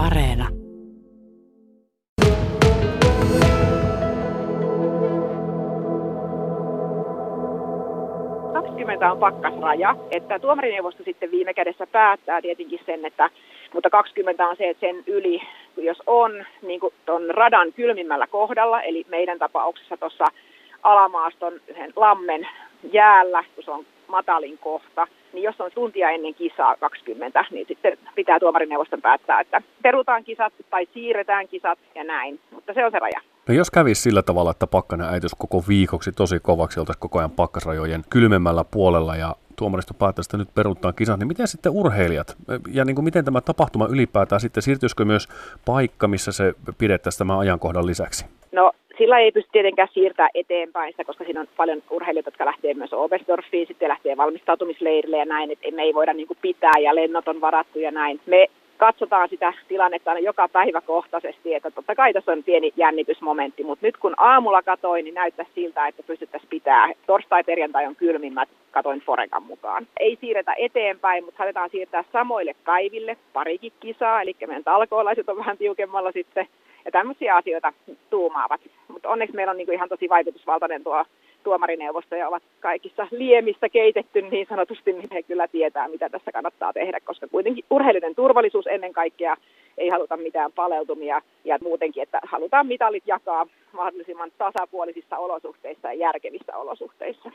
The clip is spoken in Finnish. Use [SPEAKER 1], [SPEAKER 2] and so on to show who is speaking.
[SPEAKER 1] Areena.
[SPEAKER 2] on pakkasraja, että tuomarineuvosto sitten viime kädessä päättää tietenkin sen, että, mutta 20 on se, että sen yli, jos on niin ton radan kylmimmällä kohdalla, eli meidän tapauksessa tuossa alamaaston sen lammen jäällä, kun se on matalin kohta, niin jos on tuntia ennen kisaa 20, niin sitten pitää tuomarineuvoston päättää, että perutaan kisat tai siirretään kisat ja näin. Mutta se on se raja.
[SPEAKER 3] No jos kävisi sillä tavalla, että pakkanen äitys koko viikoksi tosi kovaksi, oltaisiin koko ajan pakkasrajojen kylmemmällä puolella ja tuomaristo päättää että nyt peruuttaa kisat, niin miten sitten urheilijat ja niin kuin miten tämä tapahtuma ylipäätään sitten, siirtyisikö myös paikka, missä se pidettäisiin tämän ajankohdan lisäksi?
[SPEAKER 2] Sillä ei pysty tietenkään siirtämään eteenpäin sitä, koska siinä on paljon urheilijoita, jotka lähtee myös Oberstdorfiin, sitten lähtee valmistautumisleirille ja näin, että me ei voida niin kuin pitää ja lennot on varattu ja näin. Me katsotaan sitä tilannetta aina joka päivä kohtaisesti, että totta kai tässä on pieni jännitysmomentti, mutta nyt kun aamulla katoin, niin näyttää siltä, että pystyttäisiin pitää. Torstai perjantai on kylmimmät, katoin Forekan mukaan. Ei siirretä eteenpäin, mutta saatetaan siirtää samoille päiville parikin kisaa, eli meidän talkoolaiset on vähän tiukemmalla sitten ja tämmöisiä asioita tuumaavat. Mutta onneksi meillä on niinku ihan tosi vaikutusvaltainen tuo tuomarineuvosto ja ovat kaikissa liemissä keitetty niin sanotusti, niin he kyllä tietää, mitä tässä kannattaa tehdä, koska kuitenkin urheilijoiden turvallisuus ennen kaikkea ei haluta mitään paleltumia ja muutenkin, että halutaan mitalit jakaa mahdollisimman tasapuolisissa olosuhteissa ja järkevissä olosuhteissa.